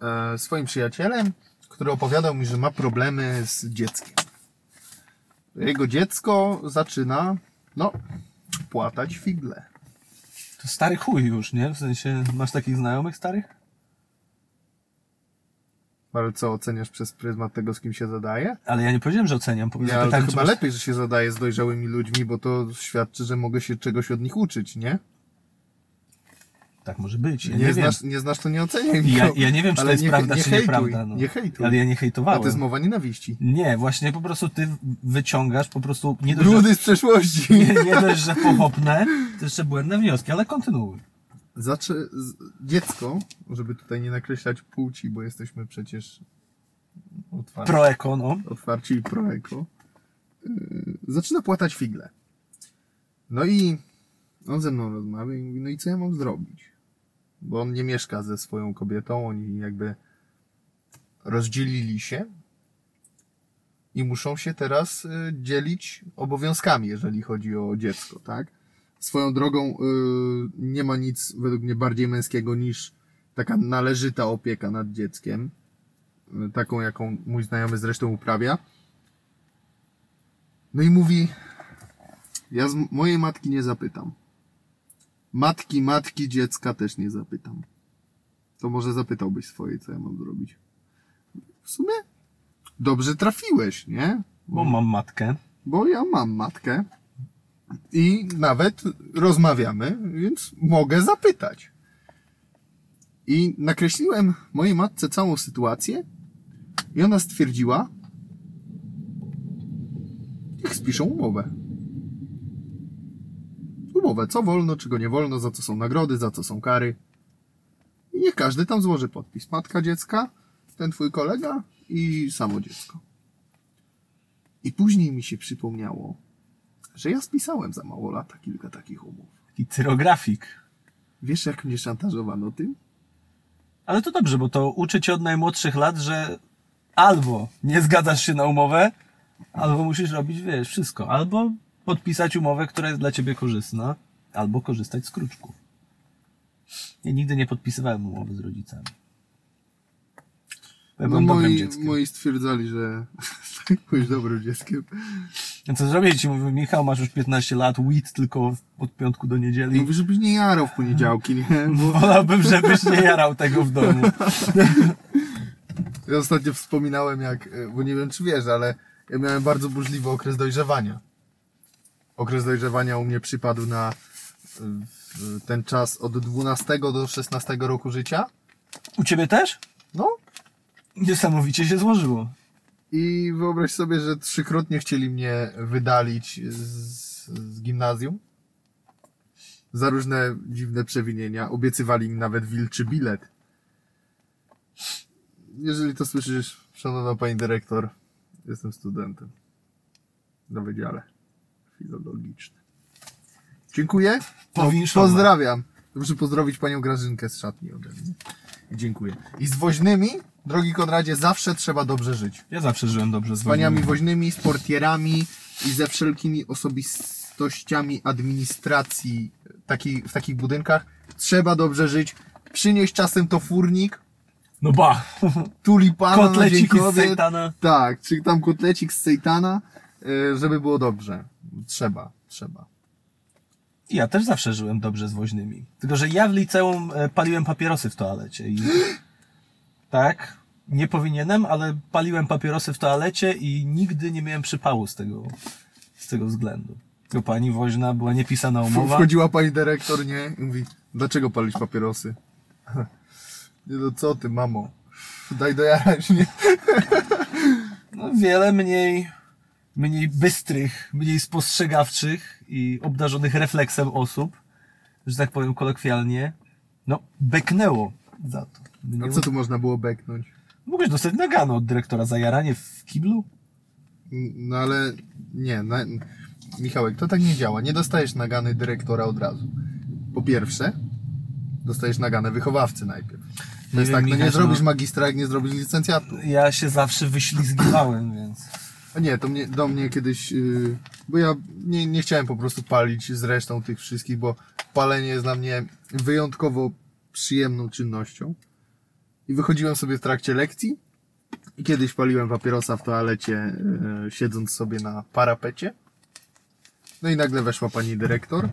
e, swoim przyjacielem, który opowiadał mi, że ma problemy z dzieckiem. Jego dziecko zaczyna, no, płatać figle. To stary chuj już, nie? W sensie, masz takich znajomych starych? Ale co, oceniasz przez pryzmat tego, z kim się zadaje? Ale ja nie powiedziałem, że oceniam. Nie, ale to chyba masz- lepiej, że się zadaje z dojrzałymi ludźmi, bo to świadczy, że mogę się czegoś od nich uczyć, nie? Tak może być. Ja nie, nie, znasz, nie znasz, to nie oceniaj. Ja, ja nie wiem, czy Ale to jest nie, prawda, nie czy hejtuj, nieprawda. No. Nie hejtuj. Ale ja nie A to hejtowałem. jest mowa nienawiści. Nie, właśnie po prostu ty wyciągasz po prostu nie dość, Brudy z przeszłości. nie, nie dość, że pochopne, to jeszcze błędne wnioski, ale kontynuuj. Zaczy... Dziecko, żeby tutaj nie nakreślać płci, bo jesteśmy przecież otwarci, Proeko, no. otwarci i proeko, yy, zaczyna płatać figle. No i on ze mną rozmawia i mówi, no i co ja mam zrobić? Bo on nie mieszka ze swoją kobietą, oni jakby rozdzielili się i muszą się teraz y, dzielić obowiązkami, jeżeli chodzi o dziecko, tak? Swoją drogą yy, nie ma nic według mnie bardziej męskiego niż taka należyta opieka nad dzieckiem. Yy, taką, jaką mój znajomy zresztą uprawia. No i mówi, ja z mojej matki nie zapytam. Matki, matki dziecka też nie zapytam. To może zapytałbyś swojej, co ja mam zrobić. W sumie dobrze trafiłeś, nie? Bo mam matkę. Bo ja mam matkę i nawet rozmawiamy, więc mogę zapytać. I nakreśliłem mojej matce całą sytuację i ona stwierdziła, niech spiszą umowę. Umowę, co wolno, czego nie wolno, za co są nagrody, za co są kary. I niech każdy tam złoży podpis. Matka dziecka, ten twój kolega i samo dziecko. I później mi się przypomniało, że ja spisałem za mało lata kilka takich umów. Taki tyrografik. Wiesz, jak mnie szantażowano tym? Ale to dobrze, bo to uczy cię od najmłodszych lat, że albo nie zgadzasz się na umowę, albo musisz robić, wiesz, wszystko. Albo podpisać umowę, która jest dla ciebie korzystna, albo korzystać z kruczków. Ja nigdy nie podpisywałem umowy z rodzicami. Ja No moi, moi stwierdzali, że byłeś dobrym dzieckiem. Co zrobię ci? Mówię, Michał, masz już 15 lat, weed tylko od piątku do niedzieli. Mówię, żebyś nie jarał w poniedziałki, nie? Bo Wolałbym, żebyś nie jarał tego w domu. ja ostatnio wspominałem jak, e, bo nie wiem czy wiesz, ale ja miałem bardzo burzliwy okres dojrzewania. Okres dojrzewania u mnie przypadł na e, ten czas od 12 do 16 roku życia. U ciebie też? No, Niesamowicie się złożyło. I wyobraź sobie, że trzykrotnie chcieli mnie wydalić z, z gimnazjum. Za różne dziwne przewinienia. Obiecywali mi nawet wilczy bilet. Jeżeli to słyszysz, szanowna pani dyrektor, jestem studentem na wydziale filologicznym. Dziękuję. Powinszowa. Pozdrawiam. Proszę pozdrowić panią Grażynkę z szatni ode mnie. Dziękuję. I z woźnymi, drogi Konradzie, zawsze trzeba dobrze żyć. Ja zawsze żyłem dobrze z paniami woźnymi. woźnymi, z portierami i ze wszelkimi osobistościami administracji taki, w takich budynkach. Trzeba dobrze żyć. Przynieść czasem to furnik, No ba! tulipana na Dzień Kotleciki z sejtana. Tak, czy tam kotlecik z sejtana, y, żeby było dobrze. Trzeba, trzeba. Ja też zawsze żyłem dobrze z woźnymi. Tylko, że ja w liceum e, paliłem papierosy w toalecie i... Tak, nie powinienem, ale paliłem papierosy w toalecie i nigdy nie miałem przypału z tego, z tego względu. Tylko pani woźna była niepisana umowa. Wchodziła pani dyrektor, nie? I mówi, dlaczego palić papierosy? Nie no co ty, mamo? Daj dojarać, nie? No, wiele mniej, mniej bystrych, mniej spostrzegawczych i obdarzonych refleksem osób, że tak powiem kolokwialnie, no, beknęło za to. A Nie co tu można było beknąć? Mogłeś dostać nagano od dyrektora za jaranie w kiblu? No ale nie, na, Michałek, to tak nie działa. Nie dostajesz nagany dyrektora od razu. Po pierwsze, dostajesz naganę wychowawcy najpierw. To jest wiem, tak, no nie zrobisz no- magistra, jak nie zrobisz licencjatu. Ja się zawsze wyślizgiwałem, więc... A nie, to mnie, do mnie kiedyś, yy, bo ja nie, nie chciałem po prostu palić z resztą tych wszystkich, bo palenie jest dla mnie wyjątkowo przyjemną czynnością. I wychodziłem sobie w trakcie lekcji i kiedyś paliłem papierosa w toalecie, yy, siedząc sobie na parapecie. No i nagle weszła pani dyrektor.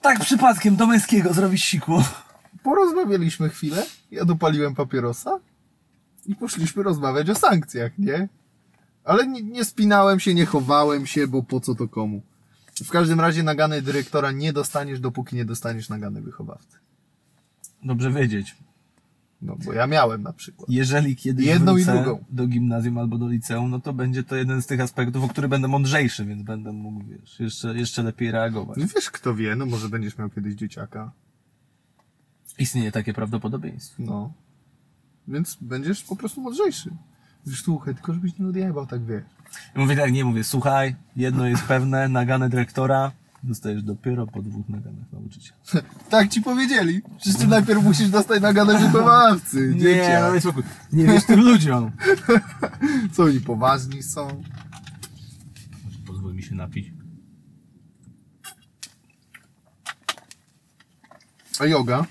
Tak przypadkiem do męskiego zrobić siku. Porozmawialiśmy chwilę, ja dopaliłem papierosa i poszliśmy rozmawiać o sankcjach, nie? Ale nie, nie spinałem się, nie chowałem się, bo po co to komu? W każdym razie nagany dyrektora nie dostaniesz, dopóki nie dostaniesz nagany wychowawcy. Dobrze wiedzieć. No, bo ja miałem na przykład. Jeżeli kiedyś Jedną i drugą. do gimnazjum albo do liceum, no to będzie to jeden z tych aspektów, o który będę mądrzejszy, więc będę mógł, wiesz, jeszcze, jeszcze lepiej reagować. No wiesz, kto wie, no może będziesz miał kiedyś dzieciaka. Istnieje takie prawdopodobieństwo. No. Więc będziesz po prostu mądrzejszy. Wiesz, słuchaj, tylko żebyś nie odjebał, tak wiesz. Ja mówię tak, nie mówię, słuchaj, jedno jest pewne, nagane dyrektora dostajesz dopiero po dwóch naganach nauczyciela. Tak ci powiedzieli. Przecież ty najpierw musisz dostać naganę wychowawcy. Nie, dzieciak. no spokój. Nie wiesz tym ludziom. Co oni poważni są? Pozwól mi się napić. A yoga?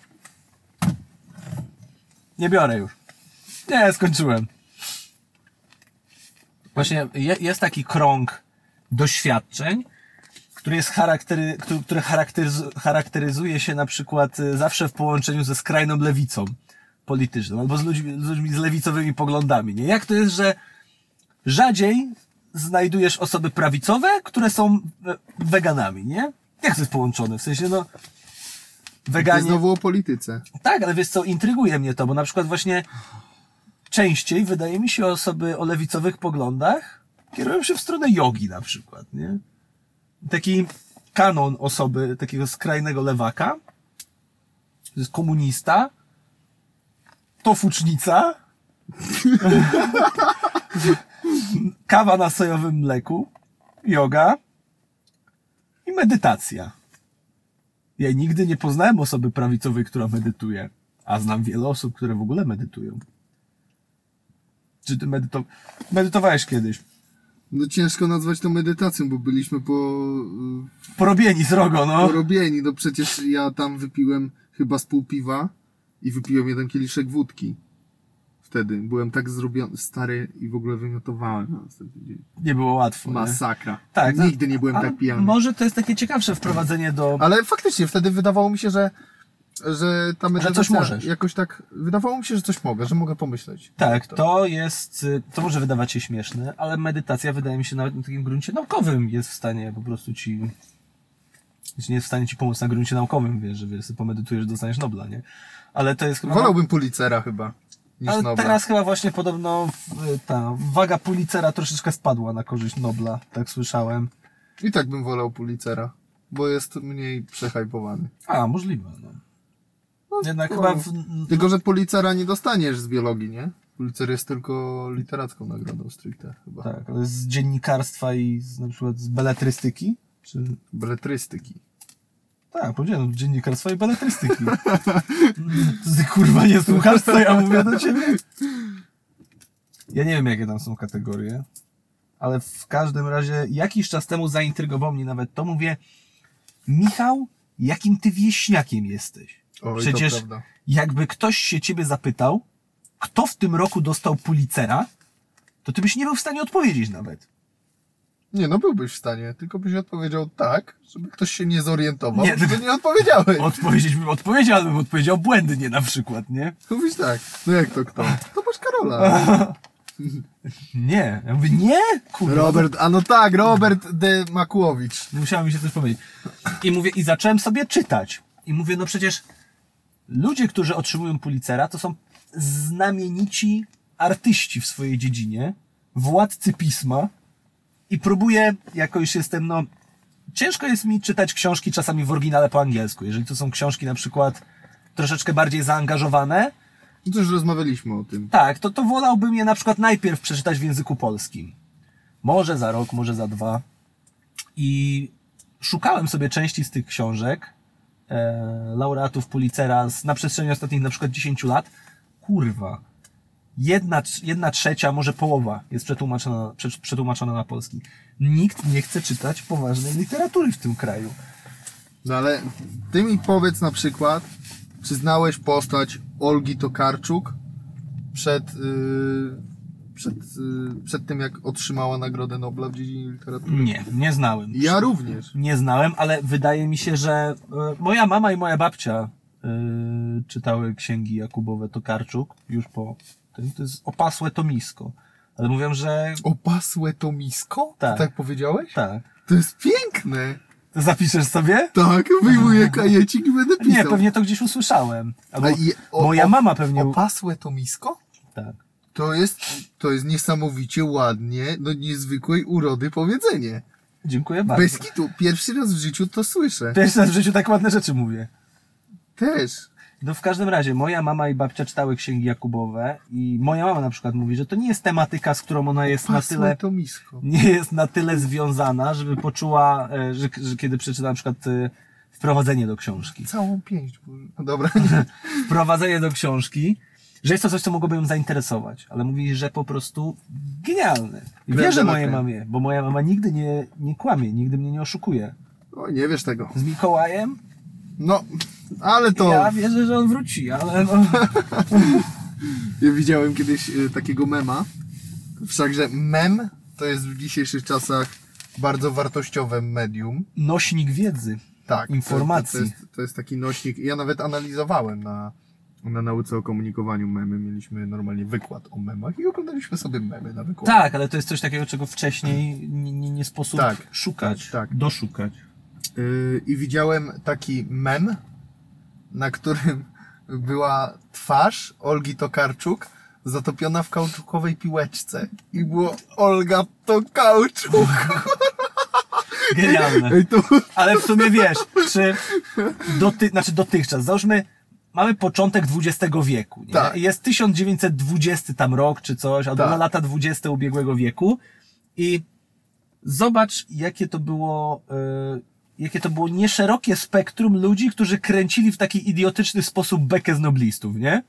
Nie biorę już. Nie, skończyłem. Właśnie je, jest taki krąg doświadczeń, który jest charaktery, który, który charakteryz, charakteryzuje się na przykład y, zawsze w połączeniu ze skrajną lewicą polityczną, albo z ludźmi, z ludźmi z lewicowymi poglądami. Nie? Jak to jest, że rzadziej znajdujesz osoby prawicowe, które są e, weganami, nie? Jak to jest połączone? W sensie, no, To weganie... znowu o polityce. Tak, ale wiesz co, intryguje mnie to, bo na przykład właśnie częściej wydaje mi się osoby o lewicowych poglądach kierują się w stronę jogi na przykład, nie? Taki kanon osoby, takiego skrajnego lewaka, to jest komunista, tofucznica, kawa na sojowym mleku, yoga i medytacja. Ja nigdy nie poznałem osoby prawicowej, która medytuje, a znam wiele osób, które w ogóle medytują. Czy ty medyto... medytowałeś kiedyś? No ciężko nazwać to medytacją, bo byliśmy po, y, Porobieni z rogo, no. porobieni. No przecież ja tam wypiłem chyba z pół piwa i wypiłem jeden kieliszek wódki. Wtedy byłem tak zrobiony, stary i w ogóle wymiotowałem na następny dzień. Nie było łatwo. Nie? Masakra. Tak. Nigdy nie byłem tak pijany. Może to jest takie ciekawsze wprowadzenie do... Ale faktycznie wtedy wydawało mi się, że, że ta medytacja coś możesz. jakoś tak, wydawało mi się, że coś mogę, że mogę pomyśleć. Tak, to jest, y, to może wydawać się śmieszne, ale medytacja wydaje mi się nawet na takim gruncie naukowym jest w stanie po prostu ci, nie jest w stanie ci pomóc na gruncie naukowym, wiesz, że wiesz, pomedytujesz, dostaniesz Nobla, nie? Ale to jest chyba... Wolałbym Pulitzera chyba, niż Ale Nobla. teraz chyba właśnie podobno y, ta waga Pulitzera troszeczkę spadła na korzyść Nobla, tak słyszałem. I tak bym wolał Pulitzera, bo jest mniej przehajpowany. A, możliwe, no. Jednak no, chyba w, Tylko, że Pulitzera nie dostaniesz z biologii, nie? Pulitzer jest tylko literacką nagrodą stricte chyba. tak, ale z dziennikarstwa i z, na przykład z beletrystyki, czy... Beletrystyki. Tak, powiedziałem, dziennikarstwa i beletrystyki. Ty kurwa nie słuchasz, co ja mówię do ciebie? Ja nie wiem, jakie tam są kategorie, ale w każdym razie jakiś czas temu zaintrygował mnie nawet to, mówię, Michał, jakim ty wieśniakiem jesteś? Oj, Przecież jakby ktoś się ciebie zapytał, kto w tym roku dostał Pulitzera, to ty byś nie był w stanie odpowiedzieć nawet. Nie, no byłbyś w stanie, tylko byś odpowiedział tak, żeby ktoś się nie zorientował, Nie, że nie odpowiedziałeś. Odpowiedzieć bym odpowiedział, ale bym odpowiedział błędnie na przykład, nie? Mówisz tak, no jak to kto? To masz Karola. Nie. Ja mówię, nie? Kurwa. Robert, a no tak, Robert de Makłowicz. Musiałem mi się coś powiedzieć. I mówię, i zacząłem sobie czytać. I mówię, no przecież ludzie, którzy otrzymują Pulitzera, to są znamienici artyści w swojej dziedzinie, władcy pisma i próbuję, jako już jestem, no, ciężko jest mi czytać książki czasami w oryginale po angielsku. Jeżeli to są książki na przykład troszeczkę bardziej zaangażowane, No to już rozmawialiśmy o tym. tak, to, to wolałbym je na przykład najpierw przeczytać w języku polskim. Może za rok, może za dwa. I szukałem sobie części z tych książek, laureatów Pulitzera na przestrzeni ostatnich na przykład 10 lat. Kurwa. Jedna, jedna trzecia, może połowa jest przetłumaczona, prze, przetłumaczona na polski. Nikt nie chce czytać poważnej literatury w tym kraju. No ale ty mi powiedz na przykład, czy znałeś postać Olgi Tokarczuk przed, yy, przed, yy, przed tym, jak otrzymała Nagrodę Nobla w dziedzinie literatury? Nie, nie znałem. Ja również. Nie znałem, ale wydaje mi się, że e, moja mama i moja babcia e, czytały księgi Jakubowe Tokarczuk już po tym. To jest opasłe tomisko. Ale mówią, że Opasłe to misko? Tak. Tak powiedziałeś? tak. To jest piękne. To zapiszesz sobie? Tak, wyjmuję kajecik i będę pisał. Nie, pewnie to gdzieś usłyszałem. Albo i- o- moja mama pewnie... Opasłe to misko? Tak. To jest, to jest niesamowicie ładnie, no niezwykłej urody powiedzenie. Dziękuję bardzo. Bez kitu, pierwszy raz w życiu to słyszę. Pierwszy raz w życiu tak ładne rzeczy mówię. Też. No w każdym razie, moja mama i babcia czytały księgi Jakubowe i moja mama na przykład mówi, że to nie jest tematyka, z którą ona jest na Opasłe tyle... to misko. nie jest na tyle związana, żeby poczuła, e, że, że kiedy przeczyta na przykład e, wprowadzenie do książki. Całą pięść. bo- No dobra, nie. Wprowadzenie do książki, że jest to coś, co mogłoby ją zainteresować, ale mówi, że po prostu genialne. I Crème wierzę mojej mamie, bo moja mama nigdy nie, nie kłamie, nigdy mnie nie oszukuje. O, nie wiesz tego. Z Mikołajem No, Ale to... Ja wierzę, że on wróci, ale no... Ja widziałem kiedyś y, takiego mema. Wszakże mem to jest w dzisiejszych czasach bardzo wartościowe medium. Nośnik wiedzy. Tak. Informacji. To, to, jest, to jest taki nośnik. Ja nawet analizowałem na, na nauce o komunikowaniu memy. Mieliśmy normalnie wykład o memach i oglądaliśmy sobie memy na wykładzie. Tak, ale to jest coś takiego, czego wcześniej nie, nie, nie sposób Tak. szukać, Tak, tak. doszukać. Y, I widziałem taki mem, na którym była twarz Olgi Tokarczuk zatopiona w kauczukowej piłeczce. I było Olga Tokarczuk. Genialne. Ale w sumie wiesz, czy doty, znaczy dotychczas, załóżmy, mamy początek XX wieku, nie? Tak. Jest 1920 tam rok czy coś, albo Tak. lata 20 ubiegłego wieku i zobacz, jakie to było, y, jakie to było nieszerokie spektrum ludzi, którzy kręcili w taki idiotyczny sposób bekę z noblistów, nie?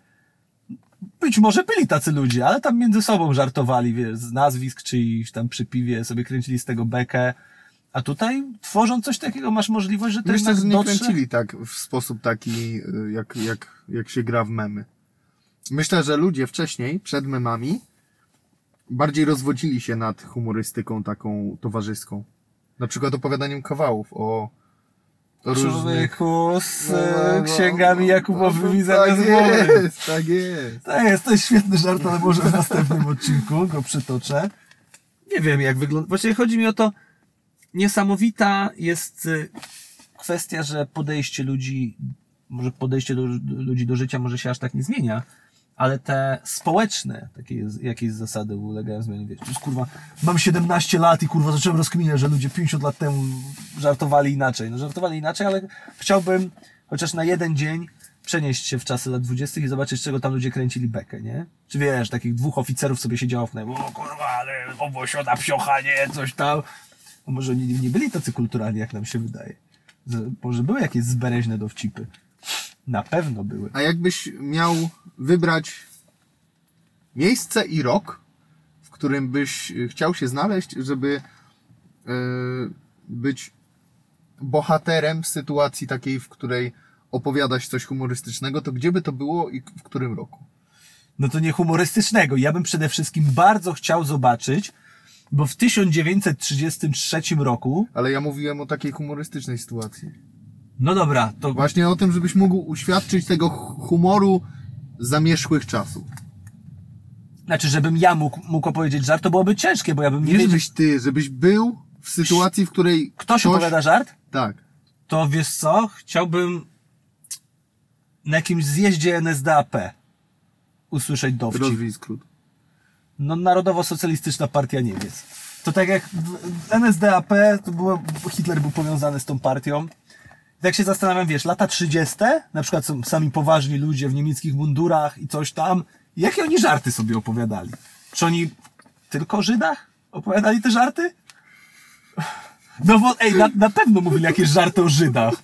Być może byli tacy ludzie, ale tam między sobą żartowali, wiesz, z nazwisk czyichś tam przy piwie sobie kręcili z tego bekę. A tutaj, tworząc coś takiego, masz możliwość, że to Myślę, jednak że nie dotrze. kręcili tak w sposób taki, y, jak, jak, jak się gra w memy. Myślę, że ludzie wcześniej, przed memami, bardziej rozwodzili się nad humorystyką taką towarzyską. Na przykład opowiadaniem kawałów o, różnych... Z No, no, no, księgami no, Jakubowymi no, zamiast tak jest, tak jest. To jest, to jest świetny żart, ale może w następnym odcinku go przytoczę. Nie wiem, jak wygląda. Właściwie chodzi mi o to, niesamowita jest y, kwestia, że podejście ludzi, może podejście do, ludzi do życia może się aż tak nie zmienia, ale te społeczne, takie jakieś zasady ulegają zmianie. Wiesz, kurwa, mam 17 lat i kurwa zacząłem rozkminiać, że ludzie 50 lat temu żartowali inaczej. No żartowali inaczej, ale chciałbym chociaż na jeden dzień przenieść się w czasy lat 20. i zobaczyć, czego tam ludzie kręcili bekę, nie? Czy wiesz, takich dwóch oficerów sobie siedziało w knajpie, o kurwa, ale obosiona psiocha, nie, coś tam. Może oni nie byli tacy kulturalni, jak nam się wydaje. Może były jakieś zbereźne dowcipy. Na pewno były. A jakbyś miał wybrać miejsce i rok, w którym byś chciał się znaleźć, żeby y, być bohaterem sytuacji takiej, w której opowiadasz coś humorystycznego, to gdzie by to było i w którym roku? No to nie humorystycznego. Ja bym przede wszystkim bardzo chciał zobaczyć, bo w 1933 roku, Ale ja mówiłem o takiej humorystycznej sytuacji. no dobra, to Właśnie o tym, żebyś mógł uświadczyć tego hu- humoru zamierzchłych czasów. znaczy, żebym ja mógł, mógł opowiedzieć żart, to byłoby ciężkie, bo ja bym nie Nie wiedział. żebyś ty, żebyś był w sytuacji, w której Ktoś opowiada żart? Tak. To wiesz co? Chciałbym na jakimś zjeździe NSDAP usłyszeć dowcip. Rozwij skrót. No, Narodowo-Socjalistyczna Partia Niemiec. To tak jak NSDAP, to było, Hitler był powiązany z tą partią. Tak się zastanawiam, wiesz, lata 30, na przykład są sami poważni ludzie w niemieckich mundurach i coś tam. Jakie oni żarty sobie opowiadali? Czy oni tylko o Żydach opowiadali te żarty? No bo, ej, na, na pewno mówili jakieś żarty o Żydach.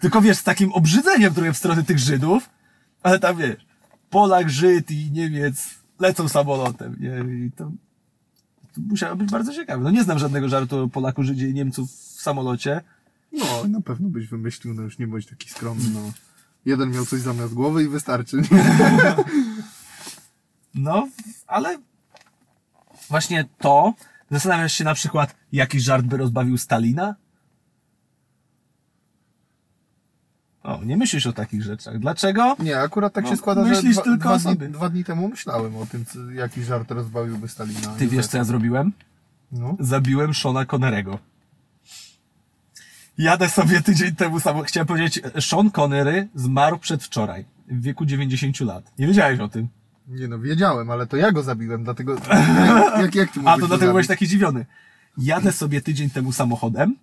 Tylko wiesz, z takim obrzydzeniem trochę w stronę tych Żydów, ale tam wiesz, Polak, Żyd i Niemiec lecą samolotem, nie? I to, to musiało być bardzo ciekawe. No nie znam żadnego żartu o Polaku, Żydzie i Niemców w samolocie. No, na pewno byś wymyślił, no już nie bądź taki skromny. No. Jeden miał coś zamiast głowy i wystarczy. No, ale właśnie to, zastanawiasz się na przykład, jaki żart by rozbawił Stalina? O, nie myślisz o takich rzeczach. Dlaczego? Nie, akurat tak No, się składa, że myślisz dwa, tylko dwa, dni, sobie. dwa dni temu myślałem o tym, co, jaki żart rozbawiłby Stalina. Ty wiesz, co ja zrobiłem? No. Zabiłem Shona Connerego. Jadę sobie tydzień temu samo. Chciałem powiedzieć, Sean Connery zmarł przedwczoraj, w wieku 90 lat. Nie wiedziałeś o tym. Nie no, wiedziałem, ale to ja go zabiłem, dlatego... Jak, jak, ty A to go dlatego byłeś taki zdziwiony. Jadę sobie tydzień temu samochodem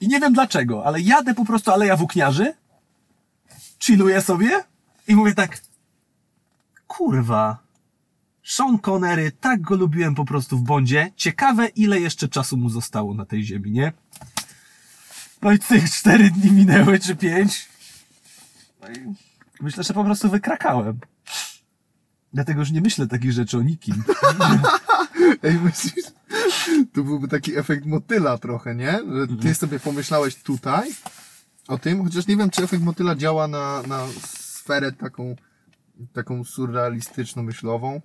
i nie wiem dlaczego, ale jadę po prostu Aleja Włókniarzy, chilluję sobie i mówię tak, kurwa, Sean Connery, tak go lubiłem po prostu w Bondzie, ciekawe ile jeszcze czasu mu zostało na tej ziemi, nie? No i tych cztery dni minęły, czy pięć. No i myślę, że po prostu wykrakałem. Dlatego już nie myślę takich rzeczy o nikim. Ej, myślisz? To byłby taki efekt motyla trochę, nie? Że ty Mhm. sobie pomyślałeś tutaj, o tym, chociaż nie wiem, czy efekt motyla działa na, na sferę taką, taką surrealistyczną, myślową.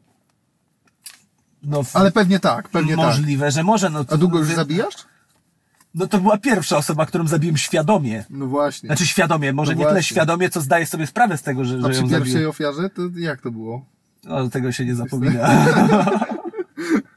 No, w- Ale pewnie tak, pewnie tak. możliwe, że może. No, A długo już wie- zabijasz? No to była pierwsza osoba, którą zabiłem świadomie. No właśnie. Znaczy świadomie, może No nie tyle właśnie. świadomie, co zdaję sobie sprawę z tego, że, A że przy ją pierwszej zabiłem. ofiarze, to jak to było? O, tego się nie zapomina.